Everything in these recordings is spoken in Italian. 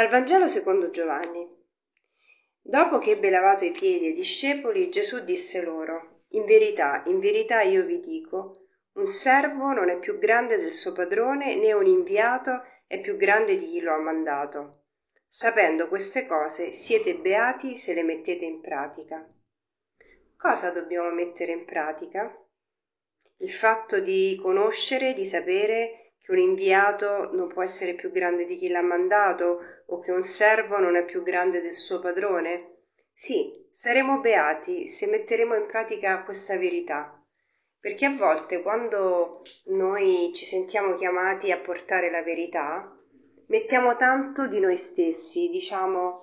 Dal Vangelo secondo Giovanni. Dopo che ebbe lavato i piedi ai discepoli, Gesù disse loro, In verità, in verità io vi dico, un servo non è più grande del suo padrone, né un inviato è più grande di chi lo ha mandato. Sapendo queste cose, siete beati se le mettete in pratica. Cosa dobbiamo mettere in pratica? Il fatto di conoscere, di sapere che un inviato non può essere più grande di chi l'ha mandato o che un servo non è più grande del suo padrone? Sì, saremo beati se metteremo in pratica questa verità. Perché a volte quando noi ci sentiamo chiamati a portare la verità, mettiamo tanto di noi stessi, diciamo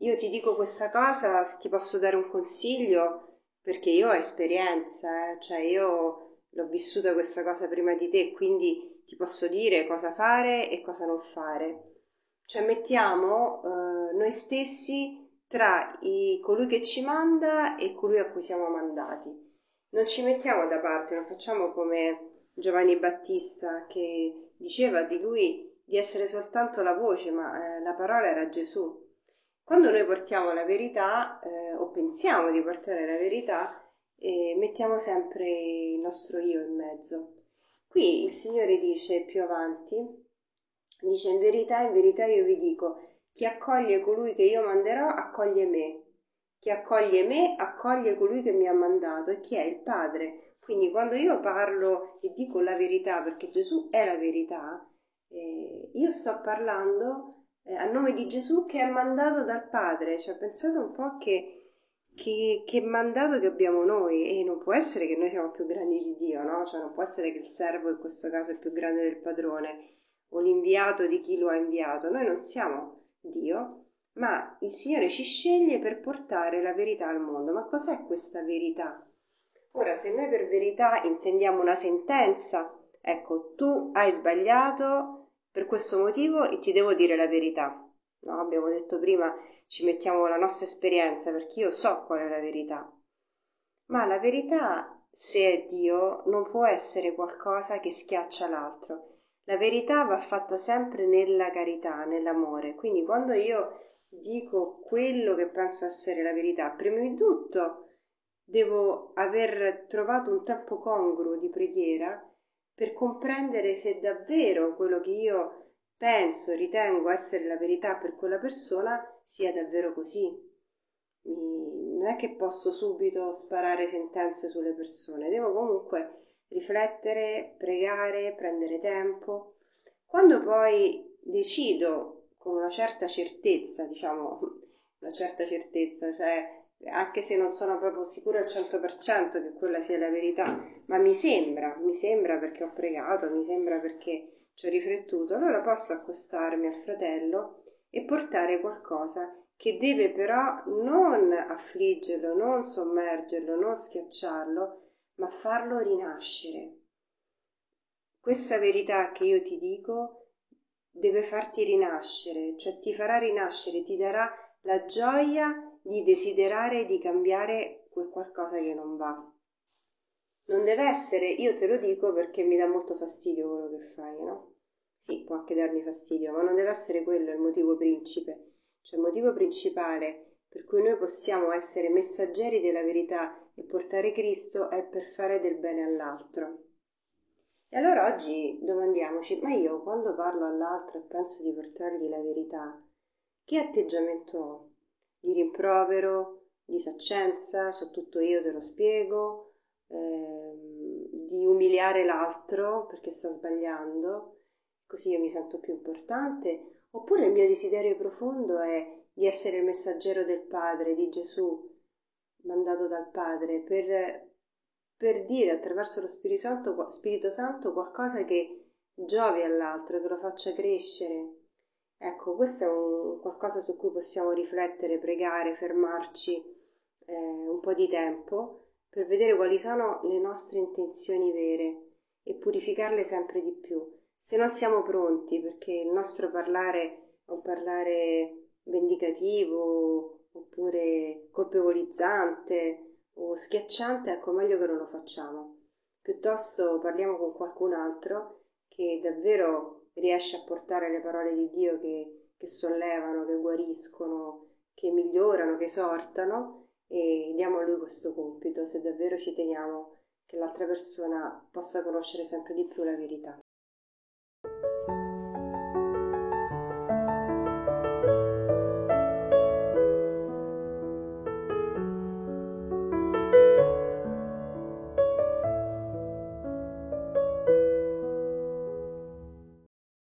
io ti dico questa cosa, ti posso dare un consiglio, perché io ho esperienza, eh? cioè io l'ho vissuta questa cosa prima di te, quindi ti posso dire cosa fare e cosa non fare. Cioè mettiamo eh, noi stessi tra i, colui che ci manda e colui a cui siamo mandati. Non ci mettiamo da parte, non facciamo come Giovanni Battista che diceva di lui di essere soltanto la voce, ma eh, la parola era Gesù. Quando noi portiamo la verità eh, o pensiamo di portare la verità, e mettiamo sempre il nostro io in mezzo. Qui il Signore dice più avanti, dice in verità, in verità io vi dico, chi accoglie colui che io manderò accoglie me, chi accoglie me accoglie colui che mi ha mandato e chi è il Padre. Quindi quando io parlo e dico la verità, perché Gesù è la verità, eh, io sto parlando eh, a nome di Gesù che è mandato dal Padre. Cioè pensate un po' che che, che, mandato che abbiamo noi e non può essere che noi siamo più grandi di Dio, no? Cioè non può essere che il servo in questo caso è più grande del padrone o l'inviato di chi lo ha inviato. Noi non siamo Dio, ma il Signore ci sceglie per portare la verità al mondo. Ma cos'è questa verità? Ora, se noi per verità intendiamo una sentenza, ecco, tu hai sbagliato per questo motivo e ti devo dire la verità. No, abbiamo detto prima ci mettiamo la nostra esperienza perché io so qual è la verità. Ma la verità, se è Dio, non può essere qualcosa che schiaccia l'altro. La verità va fatta sempre nella carità, nell'amore. Quindi quando io dico quello che penso essere la verità, prima di tutto devo aver trovato un tempo congruo di preghiera per comprendere se davvero quello che io penso, ritengo essere la verità per quella persona, sia davvero così. Non è che posso subito sparare sentenze sulle persone, devo comunque riflettere, pregare, prendere tempo. Quando poi decido con una certa certezza, diciamo, una certa certezza, cioè anche se non sono proprio sicura al 100% che quella sia la verità, ma mi sembra, mi sembra perché ho pregato, mi sembra perché ci ho riflettuto, allora posso accostarmi al fratello e portare qualcosa che deve però non affliggerlo, non sommergerlo, non schiacciarlo, ma farlo rinascere. Questa verità che io ti dico deve farti rinascere, cioè ti farà rinascere, ti darà la gioia di desiderare di cambiare quel qualcosa che non va. Non deve essere, io te lo dico perché mi dà molto fastidio quello che fai, no? Sì, può anche darmi fastidio, ma non deve essere quello il motivo principe. Cioè il motivo principale per cui noi possiamo essere messaggeri della verità e portare Cristo è per fare del bene all'altro. E allora oggi domandiamoci, ma io quando parlo all'altro e penso di portargli la verità, che atteggiamento ho? Di rimprovero, di saccenza, so tutto io te lo spiego, ehm, di umiliare l'altro perché sta sbagliando, così io mi sento più importante, oppure il mio desiderio profondo è di essere il messaggero del Padre, di Gesù, mandato dal Padre, per, per dire attraverso lo Spirito Santo, Spirito Santo qualcosa che giovi all'altro, che lo faccia crescere. Ecco, questo è un, qualcosa su cui possiamo riflettere, pregare, fermarci eh, un po' di tempo per vedere quali sono le nostre intenzioni vere e purificarle sempre di più. Se non siamo pronti, perché il nostro parlare è un parlare vendicativo oppure colpevolizzante o schiacciante, ecco meglio che non lo facciamo. Piuttosto parliamo con qualcun altro che davvero riesce a portare le parole di Dio che, che sollevano, che guariscono, che migliorano, che esortano e diamo a lui questo compito se davvero ci teniamo che l'altra persona possa conoscere sempre di più la verità.